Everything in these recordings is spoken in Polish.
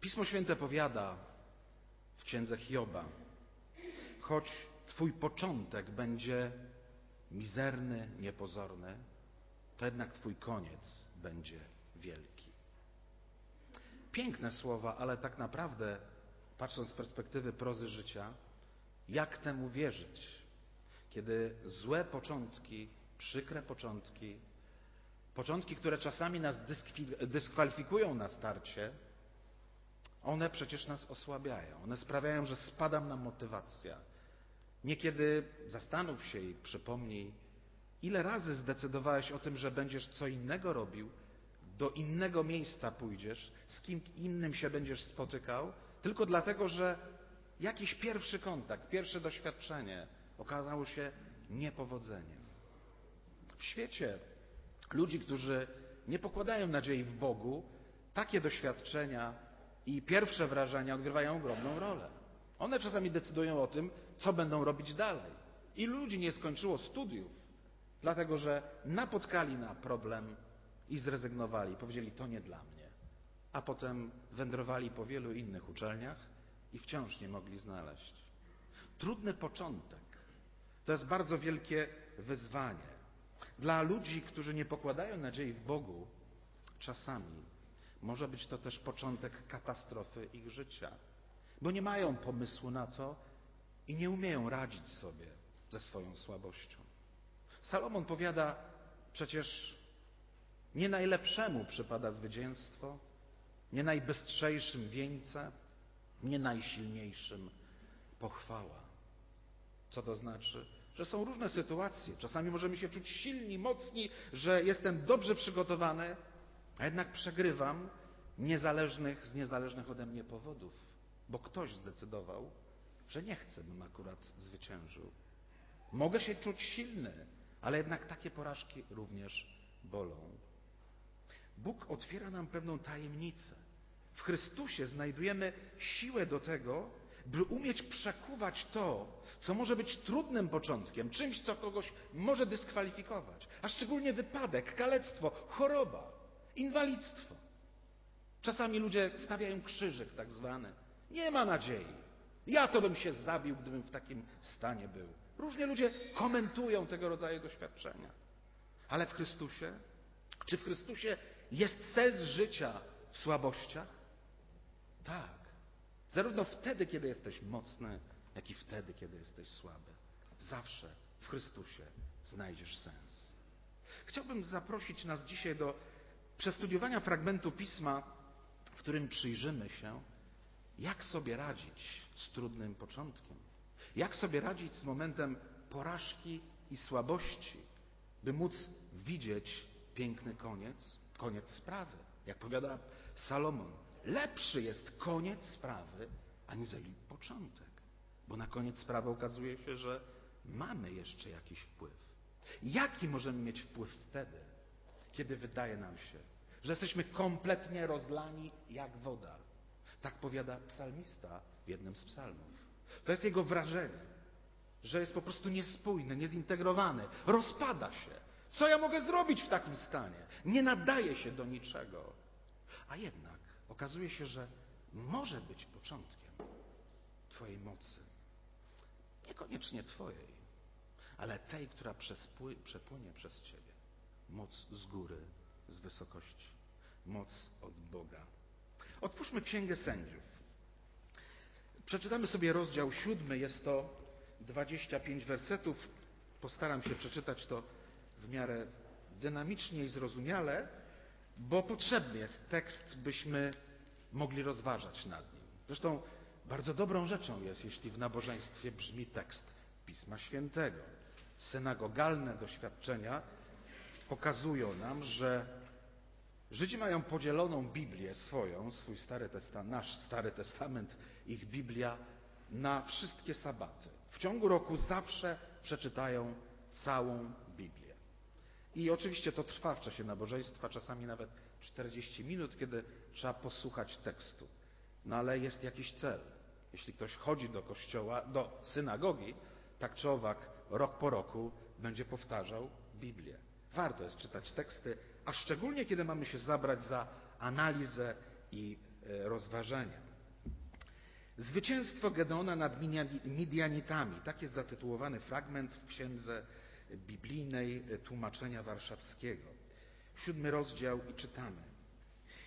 Pismo Święte powiada w księdze Hioba, choć Twój początek będzie mizerny, niepozorny, to jednak Twój koniec będzie wielki. Piękne słowa, ale tak naprawdę, patrząc z perspektywy prozy życia, jak temu wierzyć, kiedy złe początki, przykre początki, początki, które czasami nas dyskwalifikują na starcie, one przecież nas osłabiają. One sprawiają, że spada nam motywacja. Niekiedy zastanów się i przypomnij, ile razy zdecydowałeś o tym, że będziesz co innego robił, do innego miejsca pójdziesz, z kim innym się będziesz spotykał, tylko dlatego, że jakiś pierwszy kontakt, pierwsze doświadczenie okazało się niepowodzeniem. W świecie ludzi, którzy nie pokładają nadziei w Bogu, takie doświadczenia i pierwsze wrażenia odgrywają ogromną rolę. One czasami decydują o tym, co będą robić dalej. Ilu ludzi nie skończyło studiów, dlatego że napotkali na problem i zrezygnowali, powiedzieli: To nie dla mnie. A potem wędrowali po wielu innych uczelniach i wciąż nie mogli znaleźć. Trudny początek to jest bardzo wielkie wyzwanie. Dla ludzi, którzy nie pokładają nadziei w Bogu, czasami może być to też początek katastrofy ich życia, bo nie mają pomysłu na to i nie umieją radzić sobie ze swoją słabością. Salomon powiada, przecież nie najlepszemu przypada zwycięstwo, nie najbystrzejszym wieńce, nie najsilniejszym pochwała. Co to znaczy? Że są różne sytuacje. Czasami możemy się czuć silni, mocni, że jestem dobrze przygotowany, a jednak przegrywam niezależnych, z niezależnych ode mnie powodów, bo ktoś zdecydował, że nie chce, bym akurat zwyciężył. Mogę się czuć silny, ale jednak takie porażki również bolą. Bóg otwiera nam pewną tajemnicę. W Chrystusie znajdujemy siłę do tego, by umieć przekuwać to, co może być trudnym początkiem, czymś, co kogoś może dyskwalifikować, a szczególnie wypadek, kalectwo, choroba, inwalidztwo. Czasami ludzie stawiają krzyżyk tak zwany. Nie ma nadziei. Ja to bym się zabił, gdybym w takim stanie był. Różnie ludzie komentują tego rodzaju doświadczenia. Ale w Chrystusie, czy w Chrystusie jest sens życia w słabościach? Tak. Zarówno wtedy, kiedy jesteś mocny, jak i wtedy, kiedy jesteś słaby. Zawsze w Chrystusie znajdziesz sens. Chciałbym zaprosić nas dzisiaj do przestudiowania fragmentu pisma, w którym przyjrzymy się, jak sobie radzić z trudnym początkiem. Jak sobie radzić z momentem porażki i słabości, by móc widzieć piękny koniec, koniec sprawy. Jak powiada Salomon, lepszy jest koniec sprawy, aniżeli początek. Bo na koniec sprawy okazuje się, że mamy jeszcze jakiś wpływ. Jaki możemy mieć wpływ wtedy, kiedy wydaje nam się, że jesteśmy kompletnie rozlani jak woda? Tak powiada psalmista w jednym z psalmów. To jest jego wrażenie, że jest po prostu niespójny, niezintegrowany, rozpada się. Co ja mogę zrobić w takim stanie? Nie nadaje się do niczego. A jednak okazuje się, że może być początkiem Twojej mocy. Niekoniecznie Twojej, ale tej, która przepłynie przez Ciebie. Moc z góry, z wysokości. Moc od Boga. Otwórzmy Księgę Sędziów. Przeczytamy sobie rozdział siódmy. Jest to 25 wersetów. Postaram się przeczytać to w miarę dynamicznie i zrozumiale, bo potrzebny jest tekst, byśmy mogli rozważać nad nim. Zresztą bardzo dobrą rzeczą jest, jeśli w nabożeństwie brzmi tekst Pisma Świętego. Synagogalne doświadczenia pokazują nam, że Żydzi mają podzieloną Biblię swoją, swój Stary Testament, nasz Stary Testament, ich Biblia, na wszystkie sabaty. W ciągu roku zawsze przeczytają całą Biblię. I oczywiście to trwa w czasie nabożeństwa, czasami nawet 40 minut, kiedy trzeba posłuchać tekstu. No ale jest jakiś cel. Jeśli ktoś chodzi do kościoła, do synagogi, tak czy owak, rok po roku będzie powtarzał Biblię. Warto jest czytać teksty, a szczególnie kiedy mamy się zabrać za analizę i e, rozważenia. Zwycięstwo Gedeona nad Midianitami. Tak jest zatytułowany fragment w księdze biblijnej tłumaczenia warszawskiego. Siódmy rozdział i czytamy.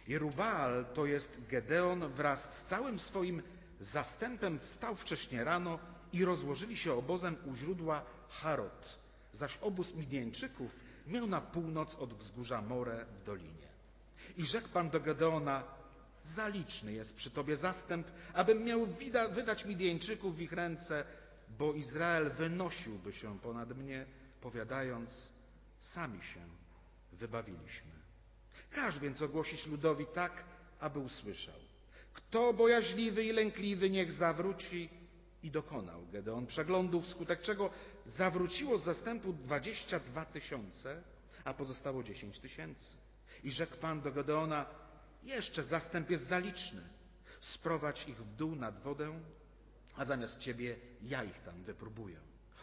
Jerubal to jest Gedeon wraz z całym swoim zastępem wstał wcześnie rano i rozłożyli się obozem u źródła Harod, zaś obóz Midjańczyków miał na północ od wzgórza More w dolinie. I rzekł Pan do Gedeona, zaliczny jest przy Tobie zastęp, abym miał wydać Midjańczyków w ich ręce, bo Izrael wynosiłby się ponad mnie, powiadając, sami się wybawiliśmy. Każ więc ogłosić ludowi tak, aby usłyszał. Kto bojaźliwy i lękliwy, niech zawróci i dokonał Gedeon przeglądu, wskutek czego zawróciło z zastępu dwadzieścia dwa tysiące, a pozostało dziesięć tysięcy. I rzekł Pan do Gedeona, jeszcze zastęp jest zaliczny. Sprowadź ich w dół nad wodę, a zamiast ciebie ja ich tam wypróbuję.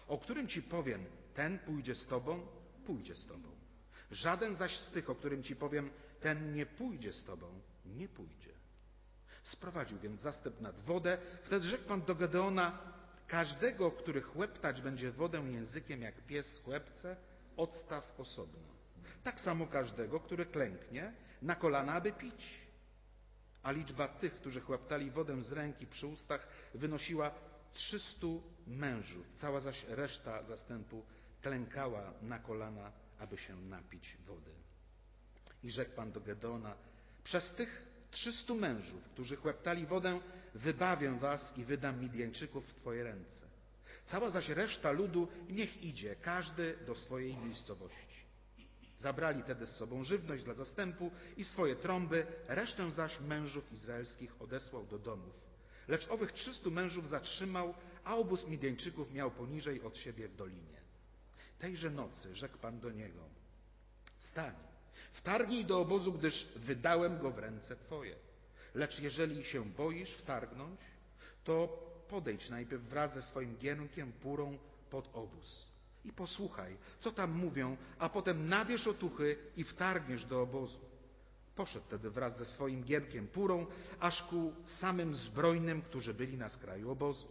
O którym ci powiem, ten pójdzie z tobą, pójdzie z tobą. Żaden zaś z tych, o którym ci powiem, ten nie pójdzie z tobą, nie pójdzie. Sprowadził więc zastęp nad wodę. Wtedy rzekł Pan do Gedeona, każdego, który chłeptać będzie wodę językiem jak pies chłepce, odstaw osobno. Tak samo każdego, który klęknie na kolana, aby pić. A liczba tych, którzy chłeptali wodę z ręki przy ustach, wynosiła trzystu mężów. Cała zaś reszta zastępu klękała na kolana, aby się napić wody. I rzekł Pan do Gedona, przez tych trzystu mężów, którzy chłeptali wodę, wybawię was i wydam Midjańczyków w twoje ręce. Cała zaś reszta ludu niech idzie, każdy do swojej miejscowości. Zabrali tedy z sobą żywność dla zastępu i swoje trąby, resztę zaś mężów izraelskich odesłał do domów. Lecz owych trzystu mężów zatrzymał, a obóz Midjańczyków miał poniżej od siebie w dolinie. Tejże nocy rzekł Pan do niego, stań, wtargnij do obozu, gdyż wydałem go w ręce Twoje. Lecz jeżeli się boisz wtargnąć, to podejdź najpierw wraz ze swoim giermkiem purą pod obóz i posłuchaj, co tam mówią, a potem nabierz otuchy i wtargniesz do obozu. Poszedł tedy wraz ze swoim gierkiem purą, aż ku samym zbrojnym, którzy byli na skraju obozu.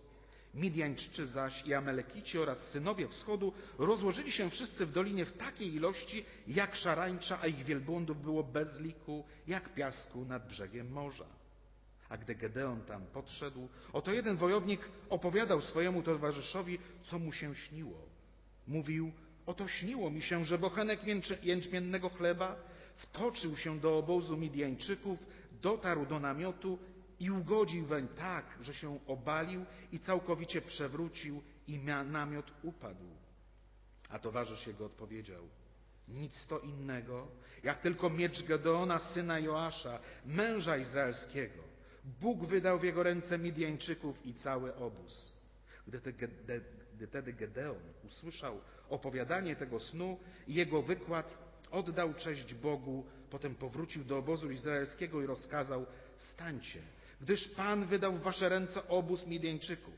Midjańczycy zaś i Amalekici oraz synowie wschodu rozłożyli się wszyscy w dolinie w takiej ilości, jak szarańcza, a ich wielbłądów było bez liku, jak piasku nad brzegiem morza. A gdy Gedeon tam podszedł, oto jeden wojownik opowiadał swojemu towarzyszowi, co mu się śniło. Mówił, oto śniło mi się, że bochenek jęczmiennego chleba wtoczył się do obozu Midjańczyków, dotarł do namiotu i ugodził weń tak, że się obalił i całkowicie przewrócił i namiot upadł. A towarzysz jego odpowiedział, nic to innego, jak tylko miecz Gedeona, syna Joasza, męża izraelskiego. Bóg wydał w jego ręce Midjańczyków i cały obóz. Gdy, te, gdy tedy Gedeon usłyszał opowiadanie tego snu i jego wykład, oddał cześć Bogu, potem powrócił do obozu izraelskiego i rozkazał, stańcie, gdyż Pan wydał w wasze ręce obóz Midjańczyków.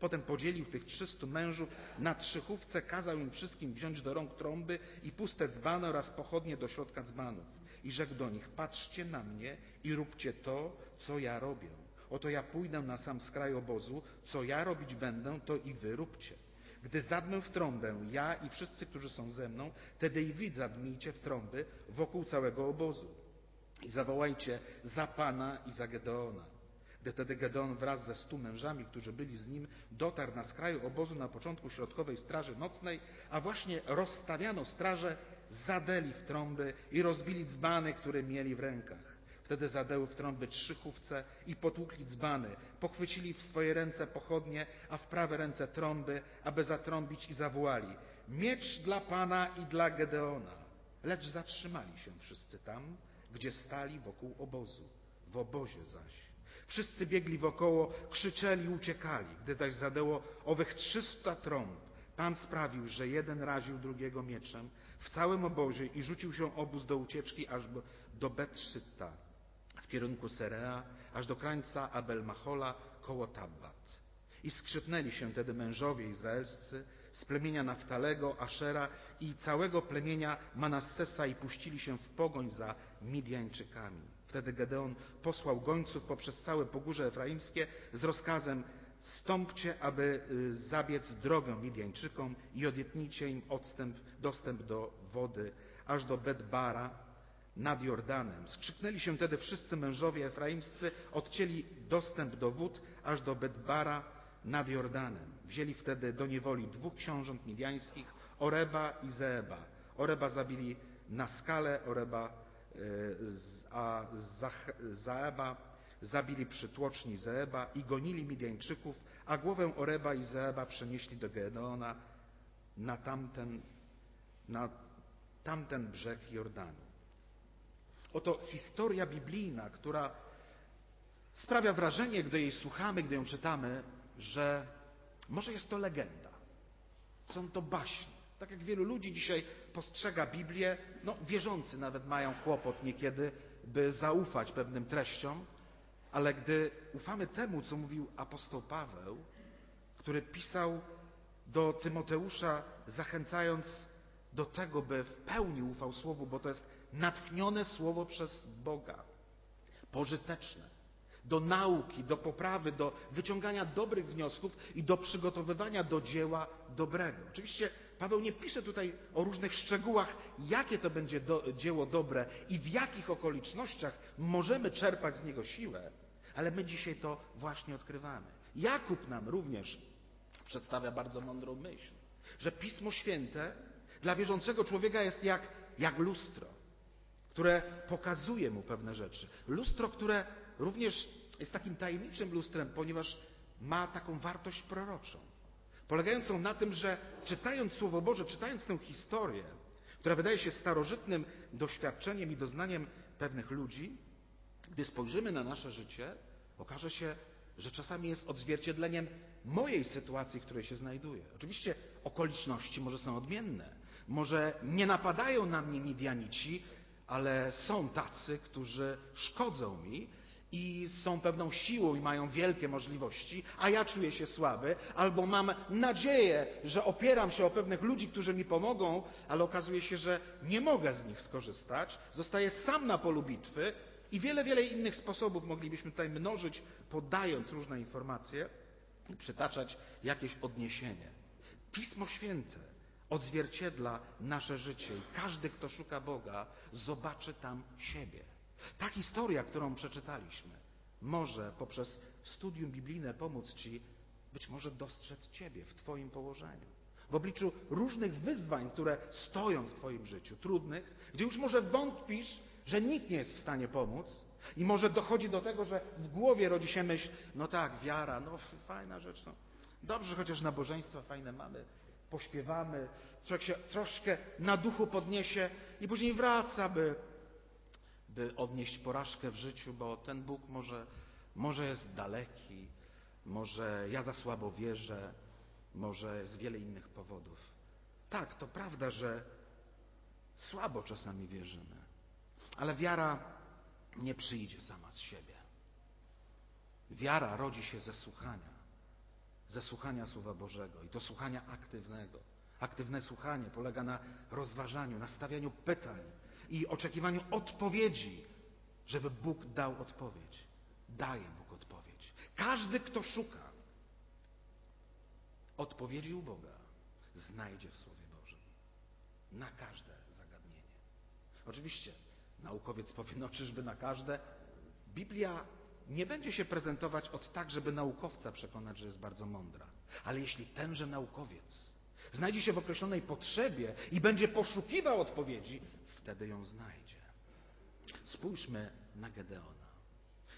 Potem podzielił tych trzystu mężów na trzychówce, kazał im wszystkim wziąć do rąk trąby i puste dzbany oraz pochodnie do środka dzbanów. I rzekł do nich, patrzcie na mnie i róbcie to, co ja robię. Oto ja pójdę na sam skraj obozu, co ja robić będę, to i wy róbcie. Gdy zadmę w trąbę, ja i wszyscy, którzy są ze mną, wtedy i wy zadmijcie w trąby wokół całego obozu. I zawołajcie za Pana i za Gedeona. Gdy wtedy Gedeon wraz ze stu mężami, którzy byli z nim, dotarł na skraju obozu na początku środkowej straży nocnej, a właśnie rozstawiano straże, zadeli w trąby i rozbili dzbany, które mieli w rękach. Wtedy zadeły w trąby trzy chówce i potłukli dzbany. Pochwycili w swoje ręce pochodnie, a w prawe ręce trąby, aby zatrąbić i zawołali. Miecz dla Pana i dla Gedeona. Lecz zatrzymali się wszyscy tam, gdzie stali wokół obozu. W obozie zaś Wszyscy biegli wokoło, krzyczeli, uciekali. Gdy zaś zadeło owych trzysta trąb, Pan sprawił, że jeden raził drugiego mieczem w całym obozie i rzucił się obóz do ucieczki aż do Betrzyta w kierunku Serea, aż do krańca Abel-Machola koło Tabbat. I skrzypnęli się wtedy mężowie izraelscy z plemienia Naftalego, Ashera i całego plemienia Manassesa i puścili się w pogoń za Midjańczykami. Wtedy Gedeon posłał gońców poprzez całe pogórze efraimskie z rozkazem stąpcie, aby y, zabiec drogę Midianczykom i odetnijcie im odstęp, dostęp do wody, aż do Bedbara nad Jordanem. Skrzyknęli się wtedy wszyscy mężowie efraimscy, odcięli dostęp do wód, aż do Bedbara nad Jordanem. Wzięli wtedy do niewoli dwóch książąt midiańskich, Oreba i Zeeba. Oreba zabili na skalę, Oreba, a Zaeba zabili przy tłoczni Zeeba i gonili Midianczyków, a głowę Oreba i Zeeba przenieśli do Gedeona na tamten, na tamten brzeg Jordanu. Oto historia biblijna, która sprawia wrażenie, gdy jej słuchamy, gdy ją czytamy, że może jest to legenda. Są to baśnie. Tak jak wielu ludzi dzisiaj postrzega Biblię, no wierzący nawet mają kłopot niekiedy, by zaufać pewnym treściom, ale gdy ufamy temu, co mówił apostoł Paweł, który pisał do Tymoteusza, zachęcając do tego, by w pełni ufał Słowu, bo to jest natchnione Słowo przez Boga, pożyteczne, do nauki, do poprawy, do wyciągania dobrych wniosków i do przygotowywania do dzieła dobrego. Oczywiście Paweł nie pisze tutaj o różnych szczegółach, jakie to będzie do, dzieło dobre i w jakich okolicznościach możemy czerpać z niego siłę, ale my dzisiaj to właśnie odkrywamy. Jakub nam również przedstawia bardzo mądrą myśl, że Pismo Święte dla wierzącego człowieka jest jak, jak lustro, które pokazuje mu pewne rzeczy. Lustro, które również jest takim tajemniczym lustrem, ponieważ ma taką wartość proroczą. Polegającą na tym, że czytając Słowo Boże, czytając tę historię, która wydaje się starożytnym doświadczeniem i doznaniem pewnych ludzi, gdy spojrzymy na nasze życie, okaże się, że czasami jest odzwierciedleniem mojej sytuacji, w której się znajduję. Oczywiście okoliczności może są odmienne. Może nie napadają na mnie Midianici, ale są tacy, którzy szkodzą mi i są pewną siłą i mają wielkie możliwości, a ja czuję się słaby, albo mam nadzieję, że opieram się o pewnych ludzi, którzy mi pomogą, ale okazuje się, że nie mogę z nich skorzystać, zostaję sam na polu bitwy i wiele, wiele innych sposobów moglibyśmy tutaj mnożyć, podając różne informacje i przytaczać jakieś odniesienie. Pismo Święte odzwierciedla nasze życie i każdy, kto szuka Boga, zobaczy tam siebie. Ta historia, którą przeczytaliśmy, może poprzez studium biblijne pomóc Ci być może dostrzec Ciebie w Twoim położeniu. W obliczu różnych wyzwań, które stoją w Twoim życiu, trudnych, gdzie już może wątpisz, że nikt nie jest w stanie pomóc i może dochodzi do tego, że w głowie rodzi się myśl, no tak, wiara, no fajna rzecz, no. Dobrze, chociaż nabożeństwa fajne mamy, pośpiewamy, człowiek się troszkę na duchu podniesie i później wraca, by, by odnieść porażkę w życiu, bo ten Bóg może, może jest daleki, może ja za słabo wierzę, może z wiele innych powodów. Tak, to prawda, że słabo czasami wierzymy, ale wiara nie przyjdzie sama z siebie. Wiara rodzi się ze słuchania ze słuchania Słowa Bożego i to słuchania aktywnego. Aktywne słuchanie polega na rozważaniu, na stawianiu pytań i oczekiwaniu odpowiedzi, żeby Bóg dał odpowiedź. Daje Bóg odpowiedź. Każdy, kto szuka odpowiedzi u Boga, znajdzie w Słowie Bożym. Na każde zagadnienie. Oczywiście naukowiec powie, no czyżby na każde? Biblia nie będzie się prezentować od tak, żeby naukowca przekonać, że jest bardzo mądra. Ale jeśli tenże naukowiec znajdzie się w określonej potrzebie i będzie poszukiwał odpowiedzi, wtedy ją znajdzie. Spójrzmy na Gedeona.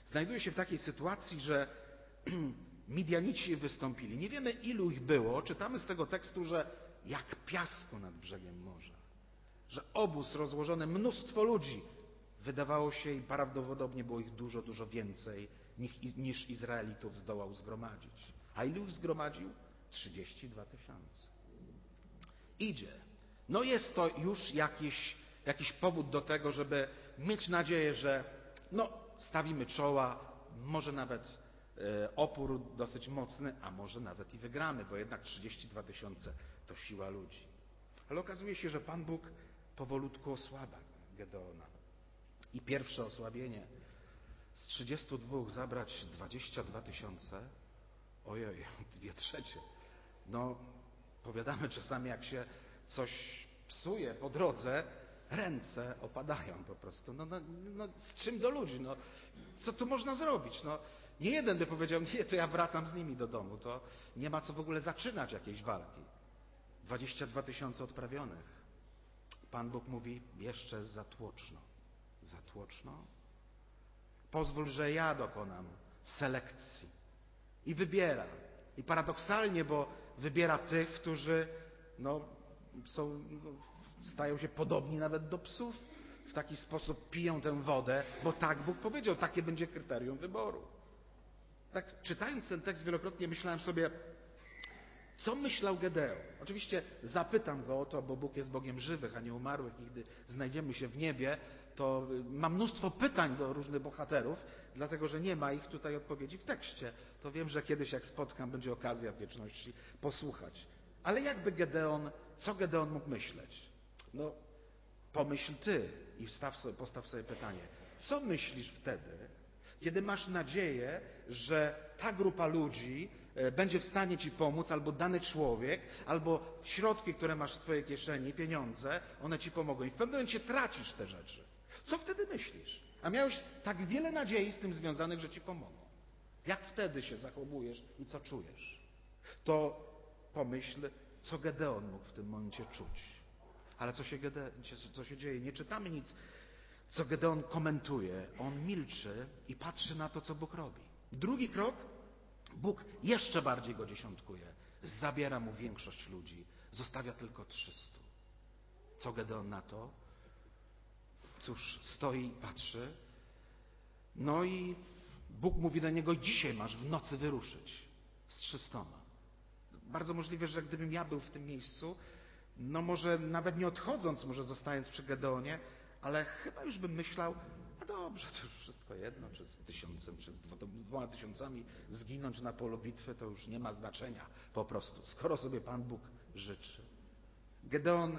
Znajduje się w takiej sytuacji, że Midianici wystąpili. Nie wiemy, ilu ich było. Czytamy z tego tekstu, że jak piasku nad brzegiem morza. Że obóz rozłożony, mnóstwo ludzi Wydawało się i prawdopodobnie było ich dużo, dużo więcej niż Izraelitów zdołał zgromadzić. A ilu ich zgromadził? 32 tysiące. Idzie. No jest to już jakiś, jakiś powód do tego, żeby mieć nadzieję, że no, stawimy czoła, może nawet e, opór dosyć mocny, a może nawet i wygramy, bo jednak 32 tysiące to siła ludzi. Ale okazuje się, że Pan Bóg powolutku osłabia Gedeona. I pierwsze osłabienie Z 32 zabrać 22 tysiące? Ojej, dwie trzecie. No, powiadamy czasami, jak się coś psuje po drodze, ręce opadają po prostu. No, no, no, z czym do ludzi? No, co tu można zrobić? No, nie jeden by powiedział, nie, to ja wracam z nimi do domu. To nie ma co w ogóle zaczynać jakiejś walki. 22 tysiące odprawionych. Pan Bóg mówi, jeszcze za tłoczno. Za tłoczno? Pozwól, że ja dokonam selekcji. I wybiera. I paradoksalnie, bo wybiera tych, którzy no, są, stają się podobni nawet do psów. W taki sposób piją tę wodę, bo tak Bóg powiedział, takie będzie kryterium wyboru. Tak czytając ten tekst wielokrotnie myślałem sobie, co myślał Gedeon? Oczywiście zapytam go o to, bo Bóg jest Bogiem żywych, a nie umarłych. I gdy znajdziemy się w niebie, to mam mnóstwo pytań do różnych bohaterów, dlatego że nie ma ich tutaj odpowiedzi w tekście. To wiem, że kiedyś jak spotkam, będzie okazja w wieczności posłuchać. Ale jakby Gedeon, co Gedeon mógł myśleć? No, pomyśl ty i sobie, postaw sobie pytanie, co myślisz wtedy, kiedy masz nadzieję, że ta grupa ludzi e, będzie w stanie ci pomóc, albo dany człowiek, albo środki, które masz w swojej kieszeni, pieniądze, one ci pomogą. I w pewnym momencie tracisz te rzeczy. Co wtedy myślisz? A miałeś tak wiele nadziei z tym związanych, że ci pomogą. Jak wtedy się zachowujesz i co czujesz? To pomyśl, co Gedeon mógł w tym momencie czuć. Ale co się, co się dzieje? Nie czytamy nic, co Gedeon komentuje. On milczy i patrzy na to, co Bóg robi. Drugi krok, Bóg jeszcze bardziej go dziesiątkuje. Zabiera mu większość ludzi, zostawia tylko 300. Co Gedeon na to? Cóż, stoi i patrzy. No i Bóg mówi do niego: Dzisiaj masz w nocy wyruszyć z trzystoma. Bardzo możliwe, że gdybym ja był w tym miejscu, no może nawet nie odchodząc, może zostając przy Gedeonie, ale chyba już bym myślał, a dobrze, to już wszystko jedno, czy z tysiącem, czy z dwoma tysiącami zginąć na polu bitwy, to już nie ma znaczenia po prostu, skoro sobie Pan Bóg życzy. Gedeon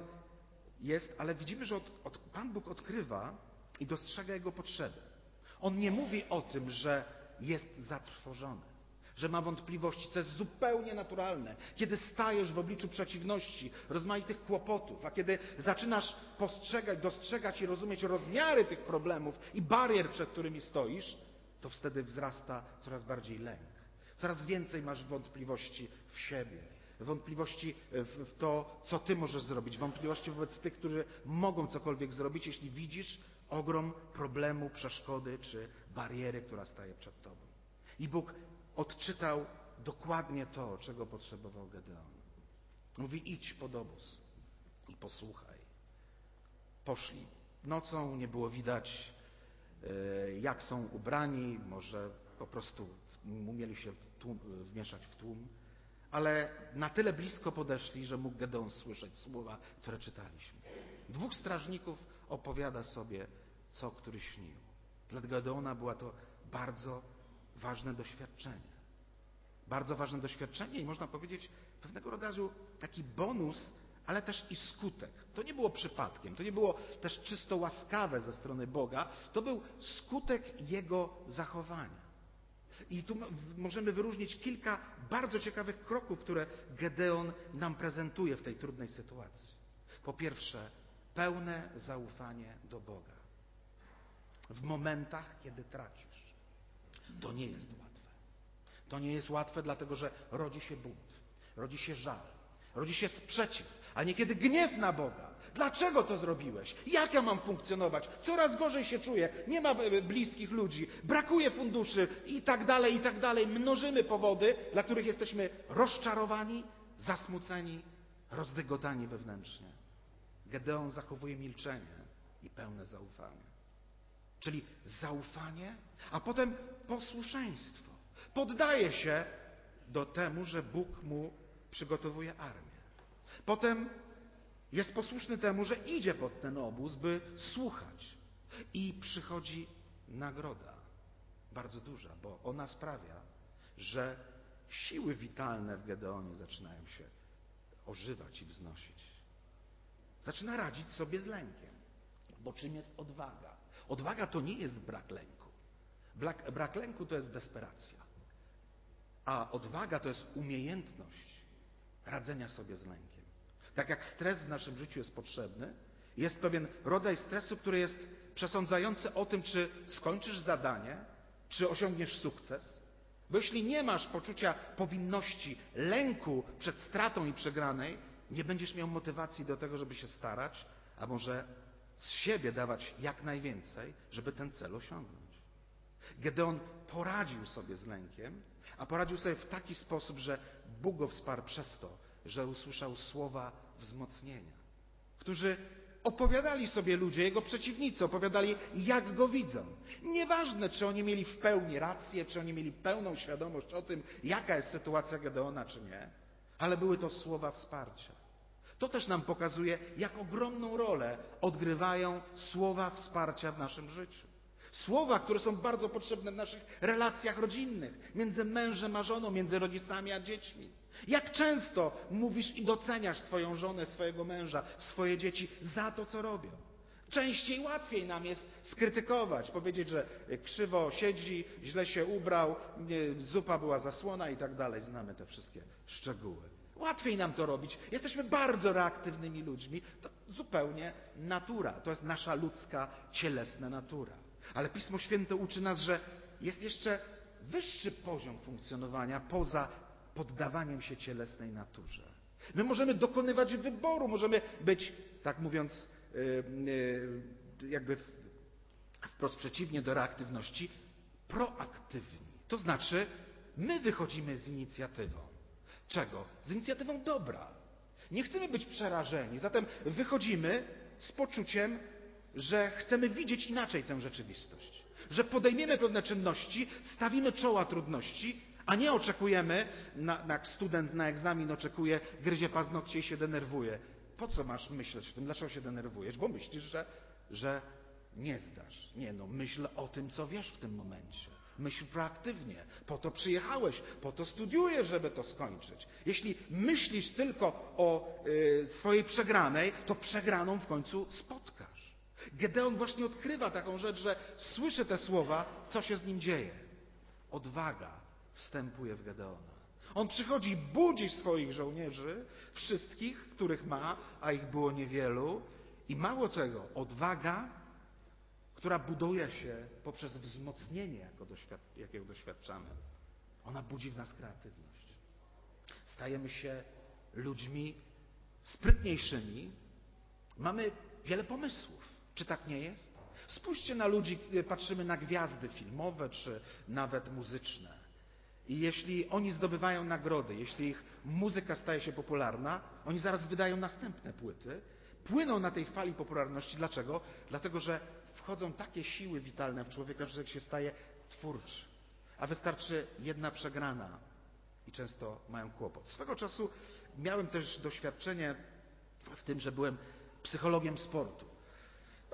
jest, ale widzimy, że od, od, Pan Bóg odkrywa i dostrzega jego potrzeby. On nie mówi o tym, że jest zatrwożony że ma wątpliwości, co jest zupełnie naturalne. Kiedy stajesz w obliczu przeciwności, rozmaitych kłopotów, a kiedy zaczynasz postrzegać, dostrzegać i rozumieć rozmiary tych problemów i barier, przed którymi stoisz, to wtedy wzrasta coraz bardziej lęk. Coraz więcej masz wątpliwości w siebie, wątpliwości w, to, co ty możesz zrobić, wątpliwości wobec tych, którzy mogą cokolwiek zrobić, jeśli widzisz ogrom problemu, przeszkody czy bariery, która staje przed tobą. I Bóg odczytał dokładnie to, czego potrzebował Gedeon. Mówi: idź pod obóz i posłuchaj. Poszli. Nocą nie było widać, e, jak są ubrani, może po prostu umieli się wmieszać w tłum, ale na tyle blisko podeszli, że mógł Gedeon słyszeć słowa, które czytaliśmy. Dwóch strażników opowiada sobie, co który śnił. Dla Gedeona była to bardzo ważne doświadczenie. Bardzo ważne doświadczenie i można powiedzieć pewnego rodzaju taki bonus, ale też i skutek. To nie było przypadkiem, to nie było też czysto łaskawe ze strony Boga, to był skutek Jego zachowania. I tu możemy wyróżnić kilka bardzo ciekawych kroków, które Gedeon nam prezentuje w tej trudnej sytuacji. Po pierwsze, pełne zaufanie do Boga. W momentach, kiedy tracisz. To nie jest łatwe. To nie jest łatwe, dlatego że rodzi się bunt, rodzi się żal, rodzi się sprzeciw, a niekiedy gniew na Boga. Dlaczego to zrobiłeś? Jak ja mam funkcjonować? Coraz gorzej się czuję, nie ma e, bliskich ludzi, brakuje funduszy i tak dalej, i tak dalej. Mnożymy powody, dla których jesteśmy rozczarowani, zasmuceni, rozdygotani wewnętrznie. Gedeon zachowuje milczenie i pełne zaufanie. Czyli zaufanie, a potem posłuszeństwo. Poddaje się do temu, że Bóg mu przygotowuje armię. Potem jest posłuszny temu, że idzie pod ten obóz, by słuchać. I przychodzi nagroda, bardzo duża, bo ona sprawia, że siły witalne w Gedeonie zaczynają się ożywać i wznosić. Zaczyna radzić sobie z lękiem. Bo czym jest odwaga? Odwaga to nie jest brak lęku. Brak, brak lęku to jest desperacja. A odwaga to jest umiejętność radzenia sobie z lękiem. Tak jak stres w naszym życiu jest potrzebny, jest pewien rodzaj stresu, który jest przesądzający o tym, czy skończysz zadanie, czy osiągniesz sukces. Bo jeśli nie masz poczucia powinności, lęku przed stratą i przegranej, nie będziesz miał motywacji do tego, żeby się starać, a może z siebie dawać jak najwięcej, żeby ten cel osiągnąć. Gedeon poradził sobie z lękiem, a poradził sobie w taki sposób, że Bóg go wsparł przez to, że usłyszał słowa wzmocnienia, którzy opowiadali sobie ludzie, jego przeciwnicy, opowiadali, jak go widzą. Nieważne, czy oni mieli w pełni rację, czy oni mieli pełną świadomość o tym, jaka jest sytuacja Gedeona, czy nie, ale były to słowa wsparcia. To też nam pokazuje, jak ogromną rolę odgrywają słowa wsparcia w naszym życiu. Słowa, które są bardzo potrzebne w naszych relacjach rodzinnych, między mężem a żoną, między rodzicami a dziećmi. Jak często mówisz i doceniasz swoją żonę, swojego męża, swoje dzieci za to, co robią? Częściej łatwiej nam jest skrytykować, powiedzieć, że krzywo siedzi, źle się ubrał, zupa była zasłona i tak dalej. Znamy te wszystkie szczegóły. Łatwiej nam to robić. Jesteśmy bardzo reaktywnymi ludźmi. To zupełnie natura. To jest nasza ludzka, cielesna natura. Ale Pismo Święte uczy nas, że jest jeszcze wyższy poziom funkcjonowania poza poddawaniem się cielesnej naturze. My możemy dokonywać wyboru, możemy być, tak mówiąc, y, y, jakby wprost przeciwnie do reaktywności, proaktywni. To znaczy, my wychodzimy z inicjatywą. Czego? Z inicjatywą dobra. Nie chcemy być przerażeni, zatem wychodzimy z poczuciem że chcemy widzieć inaczej tę rzeczywistość, że podejmiemy pewne czynności, stawimy czoła trudności, a nie oczekujemy, na, jak student na egzamin oczekuje, gryzie paznokcie i się denerwuje. Po co masz myśleć o tym? Dlaczego się denerwujesz? Bo myślisz, że, że nie zdasz. Nie no, myśl o tym, co wiesz w tym momencie. Myśl proaktywnie. Po to przyjechałeś, po to studiujesz, żeby to skończyć. Jeśli myślisz tylko o y, swojej przegranej, to przegraną w końcu spotkasz. Gedeon właśnie odkrywa taką rzecz, że słyszy te słowa, co się z nim dzieje. Odwaga wstępuje w Gedeona. On przychodzi, budzi swoich żołnierzy, wszystkich, których ma, a ich było niewielu. I mało tego, odwaga, która buduje się poprzez wzmocnienie, jakiego doświadczamy, ona budzi w nas kreatywność. Stajemy się ludźmi sprytniejszymi, mamy wiele pomysłów. Czy tak nie jest? Spójrzcie na ludzi, patrzymy na gwiazdy filmowe czy nawet muzyczne. I jeśli oni zdobywają nagrody, jeśli ich muzyka staje się popularna, oni zaraz wydają następne płyty, płyną na tej fali popularności. Dlaczego? Dlatego, że wchodzą takie siły witalne w człowieka, że się staje twórczy. A wystarczy jedna przegrana i często mają kłopot. Swego czasu miałem też doświadczenie w tym, że byłem psychologiem sportu.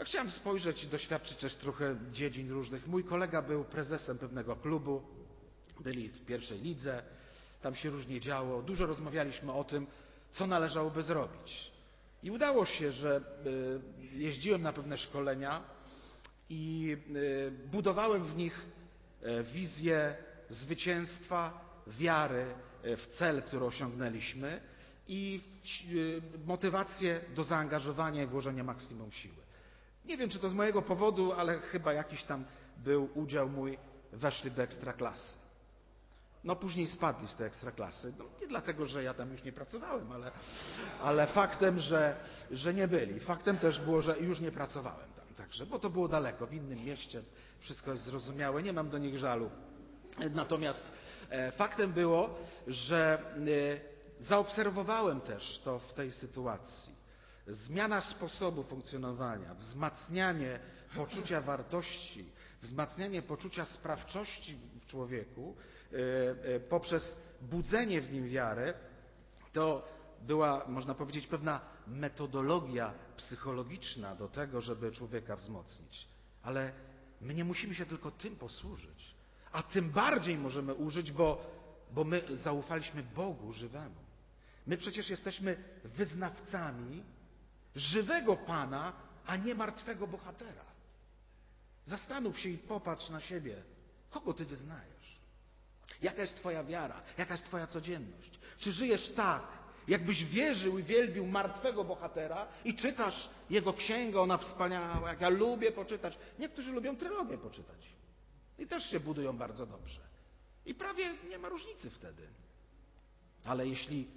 Chciałem spojrzeć i doświadczyć też trochę dziedzin różnych. Mój kolega był prezesem pewnego klubu, byli w pierwszej lidze, tam się różnie działo. Dużo rozmawialiśmy o tym, co należałoby zrobić. I udało się, że y, jeździłem na pewne szkolenia i y, budowałem w nich y, wizję zwycięstwa, wiary w cel, który osiągnęliśmy i motywację do zaangażowania i włożenia maksimum siły. Nie wiem, czy to z mojego powodu, ale chyba jakiś tam był udział mój, weszli do ekstraklasy. No później spadli z tej ekstraklasy. No, nie dlatego, że ja tam już nie pracowałem, ale, ale faktem, że, że nie byli. Faktem też było, że już nie pracowałem tam. Także, bo to było daleko, w innym mieście. Wszystko jest zrozumiałe, nie mam do nich żalu. Natomiast e, faktem było, że e, zaobserwowałem też to w tej sytuacji zmiana sposobu funkcjonowania, wzmacnianie poczucia wartości, wzmacnianie poczucia sprawczości w człowieku poprzez budzenie w nim wiary, to była, można powiedzieć, pewna metodologia psychologiczna do tego, żeby człowieka wzmocnić. Ale my nie musimy się tylko tym posłużyć, a tym bardziej możemy użyć, bo, bo my zaufaliśmy Bogu żywemu. My przecież jesteśmy wyznawcami żywego Pana, a nie martwego bohatera. Zastanów się i popatrz na siebie. Kogo ty wyznajesz? Jaka jest Twoja wiara? Jaka jest Twoja codzienność? Czy żyjesz tak, jakbyś wierzył i wielbił martwego bohatera i czytasz jego księgę, ona wspaniała, jak ja lubię poczytać. Niektórzy lubią trylogię poczytać. I też się budują bardzo dobrze. I prawie nie ma różnicy wtedy. Ale jeśli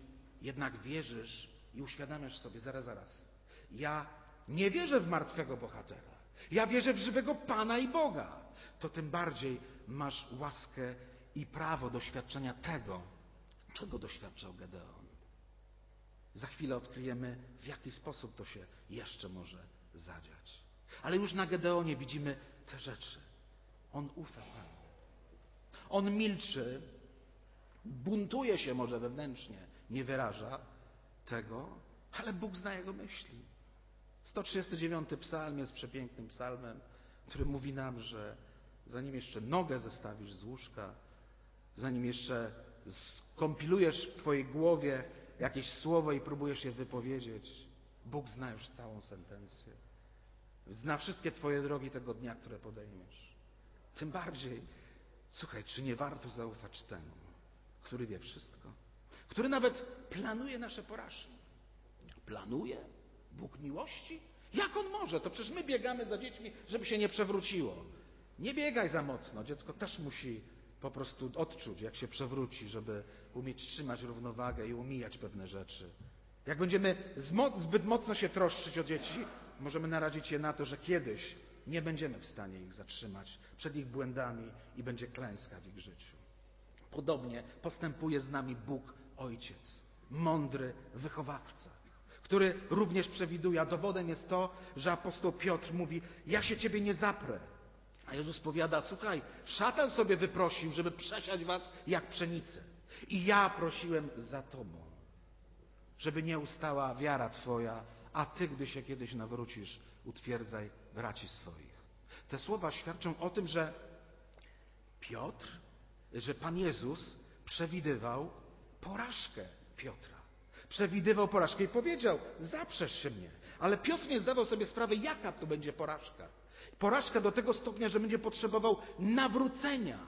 jednak wierzysz i uświadamiasz sobie, zaraz, zaraz, ja nie wierzę w martwego bohatera, ja wierzę w żywego Pana i Boga, to tym bardziej masz łaskę i prawo doświadczenia tego, czego doświadczał Gedeon. Za chwilę odkryjemy, w jaki sposób to się jeszcze może zadziać. Ale już na Gedeonie widzimy te rzeczy. On ufa Panu. On milczy, buntuje się może wewnętrznie, nie wyraża tego, ale Bóg zna jego myśli. 139 psalm jest przepięknym psalmem, który mówi nam, że zanim jeszcze nogę zestawisz z łóżka, zanim jeszcze skompilujesz w Twojej głowie jakieś słowo i próbujesz je wypowiedzieć, Bóg zna już całą sentencję. Zna wszystkie Twoje drogi tego dnia, które podejmiesz. Tym bardziej, słuchaj, czy nie warto zaufać temu, który wie wszystko, który nawet planuje nasze porażki. Planuje? Bóg miłości? Jak on może? To przecież my biegamy za dziećmi, żeby się nie przewróciło. Nie biegaj za mocno. Dziecko też musi po prostu odczuć, jak się przewróci, żeby umieć trzymać równowagę i umijać pewne rzeczy. Jak będziemy zbyt mocno się troszczyć o dzieci, możemy narazić je na to, że kiedyś nie będziemy w stanie ich zatrzymać przed ich błędami i będzie klęska w ich życiu. Podobnie postępuje z nami Bóg Ojciec, mądry wychowawca, który również przewiduje, a dowodem jest to, że apostoł Piotr mówi: Ja się ciebie nie zaprę. A Jezus powiada: Słuchaj, szatan sobie wyprosił, żeby przesiać was jak pszenicę. I ja prosiłem za tobą, żeby nie ustała wiara twoja, a ty, gdy się kiedyś nawrócisz, utwierdzaj braci swoich. Te słowa świadczą o tym, że Piotr, że Pan Jezus przewidywał porażkę Piotra. Przewidywał porażkę i powiedział: Zaprzesz się mnie. Ale Piotr nie zdawał sobie sprawy, jaka to będzie porażka. Porażka do tego stopnia, że będzie potrzebował nawrócenia.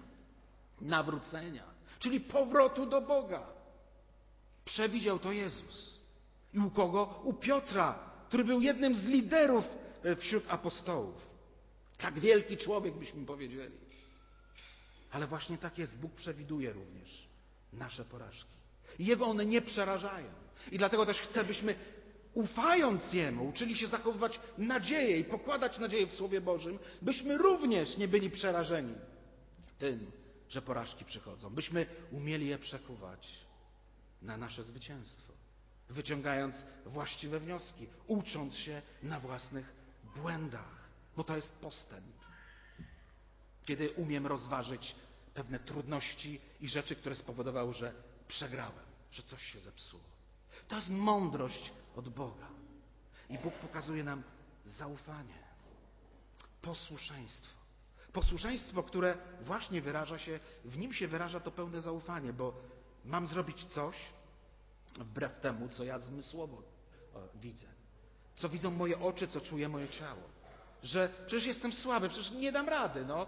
Nawrócenia, czyli powrotu do Boga. Przewidział to Jezus. I u kogo? U Piotra, który był jednym z liderów e, wśród apostołów. Tak wielki człowiek, byśmy powiedzieli. Ale właśnie tak jest. Bóg przewiduje również nasze porażki. Jego one nie przerażają. I dlatego też chcę, byśmy ufając Jemu, uczyli się zachowywać nadzieję i pokładać nadzieję w Słowie Bożym, byśmy również nie byli przerażeni tym, że porażki przychodzą. Byśmy umieli je przekuwać na nasze zwycięstwo, wyciągając właściwe wnioski, ucząc się na własnych błędach, bo to jest postęp. Kiedy umiem rozważyć pewne trudności i rzeczy, które spowodowały, że przegrałem, że coś się zepsuło. To jest mądrość od Boga. I Bóg pokazuje nam zaufanie, posłuszeństwo. Posłuszeństwo, które właśnie wyraża się, w nim się wyraża to pełne zaufanie, bo mam zrobić coś wbrew temu, co ja zmysłowo widzę. Co widzą moje oczy, co czuje moje ciało. Że przecież jestem słaby, przecież nie dam rady. No.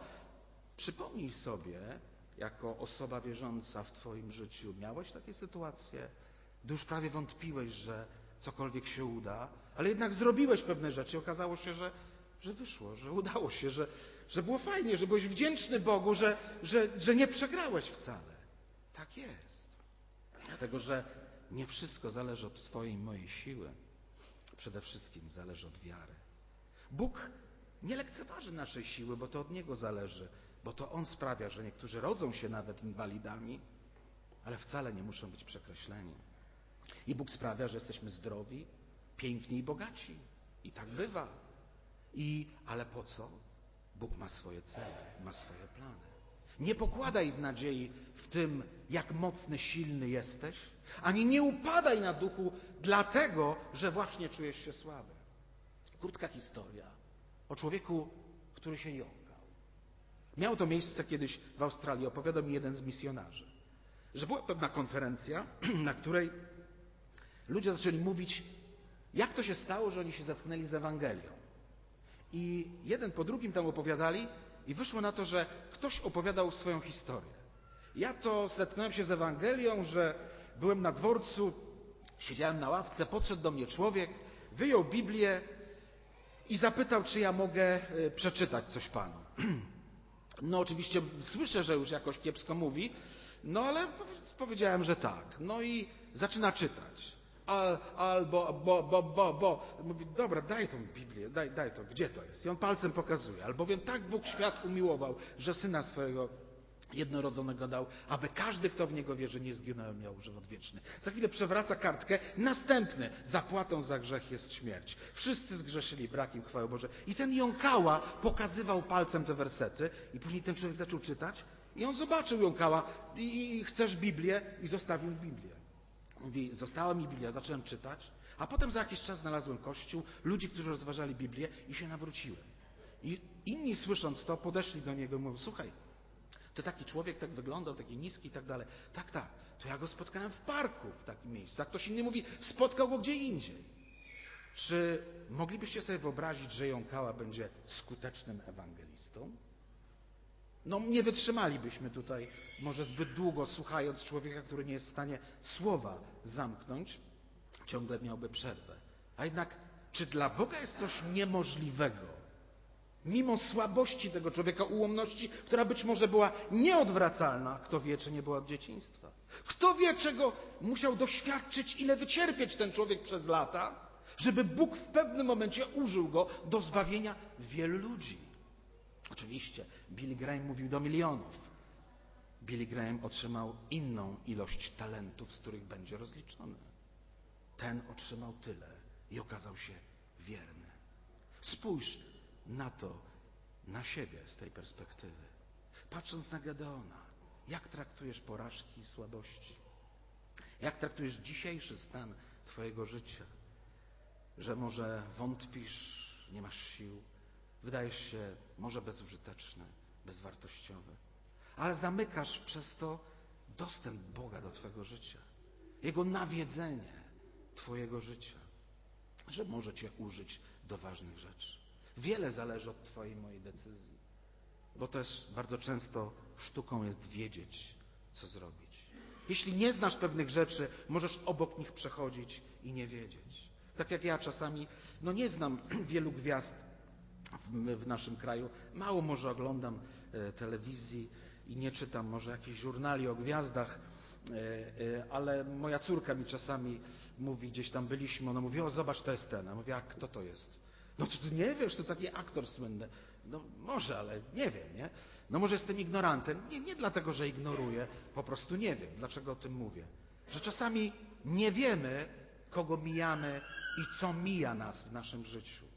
Przypomnij sobie, jako osoba wierząca w Twoim życiu, miałeś takie sytuacje, gdy już prawie wątpiłeś, że cokolwiek się uda, ale jednak zrobiłeś pewne rzeczy. Okazało się, że, że wyszło, że udało się, że, że było fajnie, że byłeś wdzięczny Bogu, że, że, że nie przegrałeś wcale. Tak jest. Dlatego, że nie wszystko zależy od Twojej mojej siły. Przede wszystkim zależy od wiary. Bóg nie lekceważy naszej siły, bo to od Niego zależy, bo to On sprawia, że niektórzy rodzą się nawet inwalidami, ale wcale nie muszą być przekreśleni. I Bóg sprawia, że jesteśmy zdrowi, piękni i bogaci. I tak bywa. I, ale po co? Bóg ma swoje cele, ma swoje plany. Nie pokładaj nadziei w tym, jak mocny, silny jesteś, ani nie upadaj na duchu dlatego, że właśnie czujesz się słaby. Krótka historia o człowieku, który się jąkał. Miało to miejsce kiedyś w Australii, opowiadał mi jeden z misjonarzy, że była pewna konferencja, na której ludzie zaczęli mówić, jak to się stało, że oni się zetknęli z Ewangelią. I jeden po drugim tam opowiadali, i wyszło na to, że ktoś opowiadał swoją historię. Ja to zetknąłem się z Ewangelią, że byłem na dworcu, siedziałem na ławce, podszedł do mnie człowiek, wyjął Biblię i zapytał, czy ja mogę y, przeczytać coś Panu. No oczywiście słyszę, że już jakoś kiepsko mówi, no ale powiedziałem, że tak. No i zaczyna czytać. Al, albo, bo, bo, bo, bo. Mówi, dobra, daj tą Biblię, daj, daj to, gdzie to jest? I on palcem pokazuje. Albowiem tak Bóg świat umiłował, że Syna swojego jednorodzonego dał, aby każdy, kto w Niego wierzy, nie zginął, miał żywot wieczny. Za chwilę przewraca kartkę. Następny. Zapłatą za grzech jest śmierć. Wszyscy zgrzeszyli, brak im chwały Boże. I ten jąkała pokazywał palcem te wersety i później ten człowiek zaczął czytać i on zobaczył jąkała i, i chcesz Biblię i zostawił Biblię. Mówi, została mi Biblia, zacząłem czytać, a potem za jakiś czas znalazłem kościół, ludzi, którzy rozważali Biblię i się nawróciłem. I inni słysząc to, podeszli do niego i mówią, słuchaj, to taki człowiek tak wyglądał, taki niski i tak dalej. Tak, tak, to ja go spotkałem w parku w takim miejscu. A ktoś inny mówi, spotkał go gdzie indziej. Czy moglibyście sobie wyobrazić, że Jąkała będzie skutecznym ewangelistą? No nie wytrzymalibyśmy tutaj może zbyt długo słuchając człowieka, który nie jest w stanie słowa zamknąć, ciągle miałby przerwę. A jednak, czy dla Boga jest coś niemożliwego? Mimo słabości tego człowieka, ułomności, która być może była nieodwracalna, kto wie, czy nie była od dzieciństwa. Kto wie, czego musiał doświadczyć, ile wycierpieć ten człowiek przez lata, żeby Bóg w pewnym momencie użył go do zbawienia wielu ludzi. Oczywiście Billy Graham mówił do milionów. Billy Graham otrzymał inną ilość talentów, z których będzie rozliczony. Ten otrzymał tyle i okazał się wierny. Spójrz na to, na siebie z tej perspektywy. Patrząc na Gedeona, jak traktujesz porażki i słabości? Jak traktujesz dzisiejszy stan Twojego życia? Że może wątpisz, nie masz sił, wydajesz się może bezużyteczny, bezwartościowy, ale zamykasz przez to dostęp Boga do Twojego życia, Jego nawiedzenie Twojego życia, że może Cię użyć do ważnych rzeczy. Wiele zależy od Twojej mojej decyzji, bo też bardzo często sztuką jest wiedzieć, co zrobić. Jeśli nie znasz pewnych rzeczy, możesz obok nich przechodzić i nie wiedzieć. Tak jak ja czasami, no nie znam wielu gwiazd w, naszym kraju, mało może oglądam e, telewizji i nie czytam może jakichś żurnali o gwiazdach, e, e, ale moja córka mi czasami mówi, gdzieś tam byliśmy, ona mówi, o zobacz, to jest ten. A mówię, a kto to jest? No to ty nie wiesz, to taki aktor słynny. No może, ale nie wiem, nie? No może jestem ignorantem. Nie, nie dlatego, że ignoruję, po prostu nie wiem. Dlaczego o tym mówię? Że czasami nie wiemy, kogo mijamy i co mija nas w naszym życiu.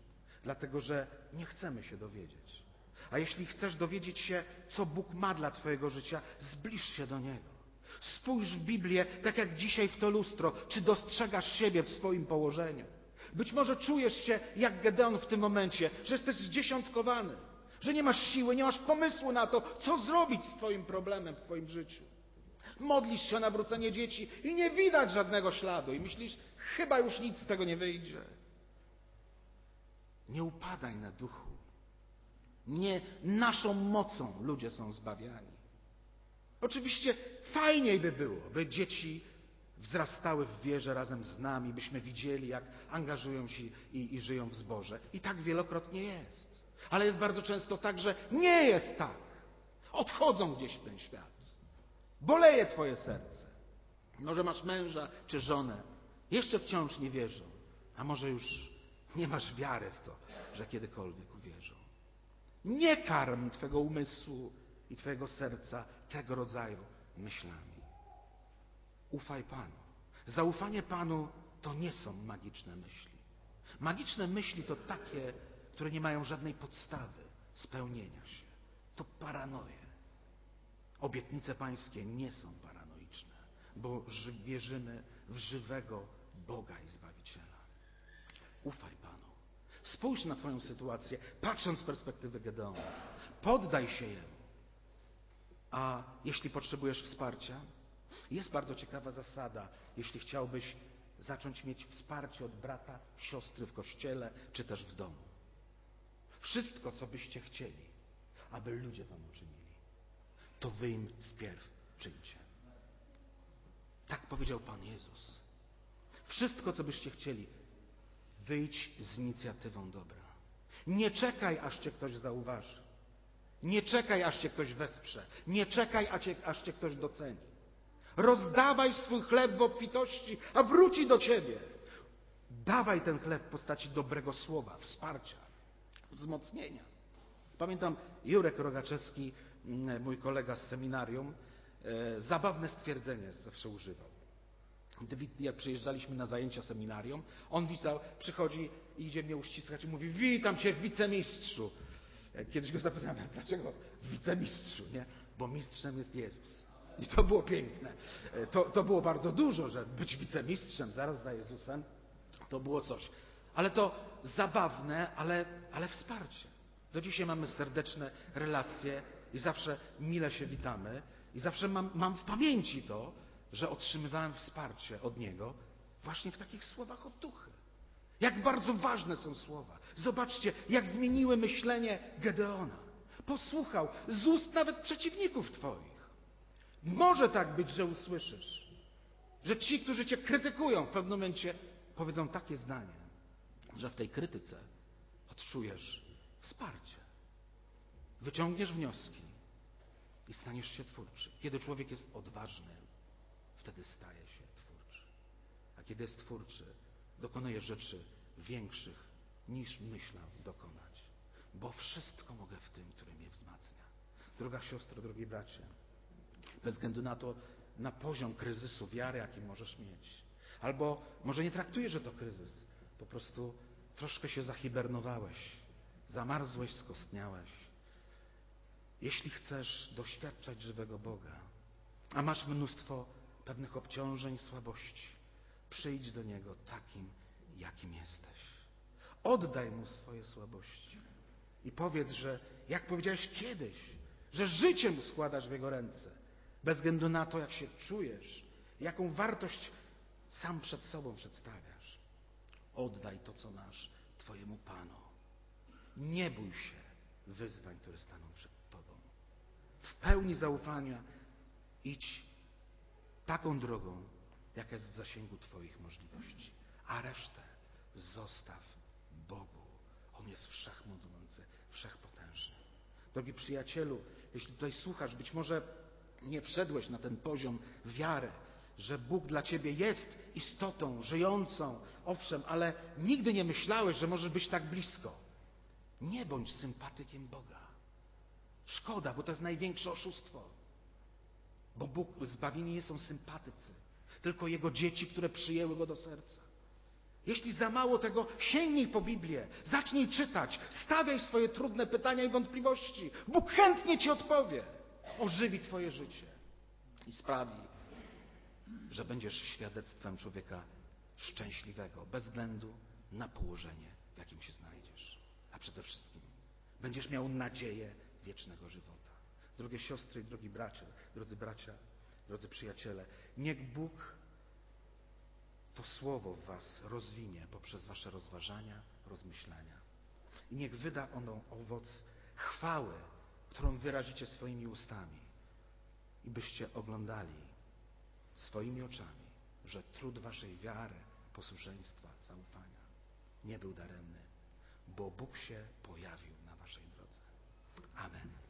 Dlatego, że nie chcemy się dowiedzieć. A jeśli chcesz dowiedzieć się, co Bóg ma dla Twojego życia, zbliż się do Niego. Spójrz w Biblię, tak jak dzisiaj w to lustro, czy dostrzegasz siebie w swoim położeniu. Być może czujesz się jak Gedeon w tym momencie, że jesteś zdziesiątkowany, że nie masz siły, nie masz pomysłu na to, co zrobić z Twoim problemem w Twoim życiu. Modlisz się o nawrócenie dzieci i nie widać żadnego śladu, i myślisz, chyba już nic z tego nie wyjdzie. Nie upadaj na duchu. Nie naszą mocą ludzie są zbawiani. Oczywiście fajniej by było, by dzieci wzrastały w wierze razem z nami, byśmy widzieli, jak angażują się i, i żyją w zborze. I tak wielokrotnie jest. Ale jest bardzo często tak, że nie jest tak. Odchodzą gdzieś w ten świat. Boleje Twoje serce. Może masz męża czy żonę, jeszcze wciąż nie wierzą, a może już nie masz wiary w to, że kiedykolwiek uwierzą. Nie karm Twego umysłu i Twojego serca tego rodzaju myślami. Ufaj Panu. Zaufanie Panu to nie są magiczne myśli. Magiczne myśli to takie, które nie mają żadnej podstawy spełnienia się. To paranoje. Obietnice Pańskie nie są paranoiczne, bo wierzymy w żywego Boga i Zbawiciela. Ufaj Panu. Spójrz na Twoją sytuację, patrząc z perspektywy Gedeona. Poddaj się Jemu. A jeśli potrzebujesz wsparcia, jest bardzo ciekawa zasada, jeśli chciałbyś zacząć mieć wsparcie od brata, siostry w kościele czy też w domu. Wszystko, co byście chcieli, aby ludzie wam uczynili. To wy im wpierw czyńcie. Tak powiedział Pan Jezus. Wszystko, co byście chcieli, wyjdź z inicjatywą dobra. Nie czekaj, aż cię ktoś zauważy. Nie czekaj, aż cię ktoś wesprze. Nie czekaj, aż cię, aż cię ktoś doceni. Rozdawaj swój chleb w obfitości, a wróci do ciebie. Dawaj ten chleb w postaci dobrego słowa, wsparcia, wzmocnienia. Pamiętam Jurek Rogaczewski, mm, mój kolega z seminarium, e, zabawne stwierdzenie zawsze używał. Gdy, jak przyjeżdżaliśmy na zajęcia seminarium, on widział, przychodzi i idzie mnie uściskać i mówi: Witam cię, wicemistrzu. Kiedyś go zapytałem, dlaczego wicemistrzu, nie? Bo mistrzem jest Jezus. I to było piękne. To, to było bardzo dużo, że być wicemistrzem zaraz za Jezusem, to było coś. Ale to zabawne, ale, ale wsparcie. Do dzisiaj mamy serdeczne relacje i zawsze mile się witamy. I zawsze mam, mam w pamięci to, że otrzymywałem wsparcie od Niego właśnie w takich słowach otuchy. Jak bardzo ważne są słowa. Zobaczcie, jak zmieniły myślenie Gedeona. Posłuchał z ust nawet przeciwników Twoich. Może tak być, że usłyszysz, że ci, którzy Cię krytykują, w pewnym momencie powiedzą takie zdanie, że w tej krytyce odczujesz wsparcie. Wyciągniesz wnioski i staniesz się twórczy. Kiedy człowiek jest odważny, wtedy staje się twórczy. A kiedy jest twórczy, dokonuje rzeczy większych niż myślał dokonać. Bo wszystko mogę w tym, który mnie wzmacnia. Droga siostro, drogi bracie, bez względu na to, na poziom kryzysu wiary, jaki możesz mieć. Albo może nie traktujesz, że to kryzys. Po prostu troszkę się zahibernowałeś, zamarzłeś, skostniałeś. Jeśli chcesz doświadczać żywego Boga, a masz mnóstwo pewnych obciążeń, słabości, przyjdź do Niego takim, jakim jesteś. Oddaj Mu swoje słabości i powiedz, że jak powiedziałeś kiedyś, że życiem składasz w Jego ręce, bez względu na to, jak się czujesz, jaką wartość sam przed sobą przedstawiasz. Oddaj to, co masz Twojemu Panu. Nie bój się wyzwań, które staną przed Tobą. W pełni zaufania idź taką drogą, jaka jest w zasięgu Twoich możliwości, a resztę zostaw Bogu. On jest wszechmogący, wszechpotężny. Drogi przyjacielu, jeśli tutaj słuchasz, być może nie wszedłeś na ten poziom wiary, że Bóg dla ciebie jest istotą żyjącą, owszem, ale nigdy nie myślałeś, że możesz być tak blisko. Nie bądź sympatykiem Boga. Szkoda, bo to jest największe oszustwo. Bo Bóg, zbawieni nie są sympatycy, tylko Jego dzieci, które przyjęły Go do serca. Jeśli za mało tego, sięgnij po Biblię, zacznij czytać, stawiaj swoje trudne pytania i wątpliwości. Bóg chętnie Ci odpowie ożywi Twoje życie i sprawi, że będziesz świadectwem człowieka szczęśliwego, bez względu na położenie, w jakim się znajdziesz. A przede wszystkim będziesz miał nadzieję wiecznego żywota. Drogie siostry i drogi bracia, drodzy bracia, drodzy przyjaciele, niech Bóg to słowo w Was rozwinie poprzez Wasze rozważania, rozmyślania. I niech wyda ono owoc chwały którą wyrazicie swoimi ustami i byście oglądali swoimi oczami, że trud waszej wiary, posłuszeństwa, zaufania nie był daremny, bo Bóg się pojawił na waszej drodze. Amen.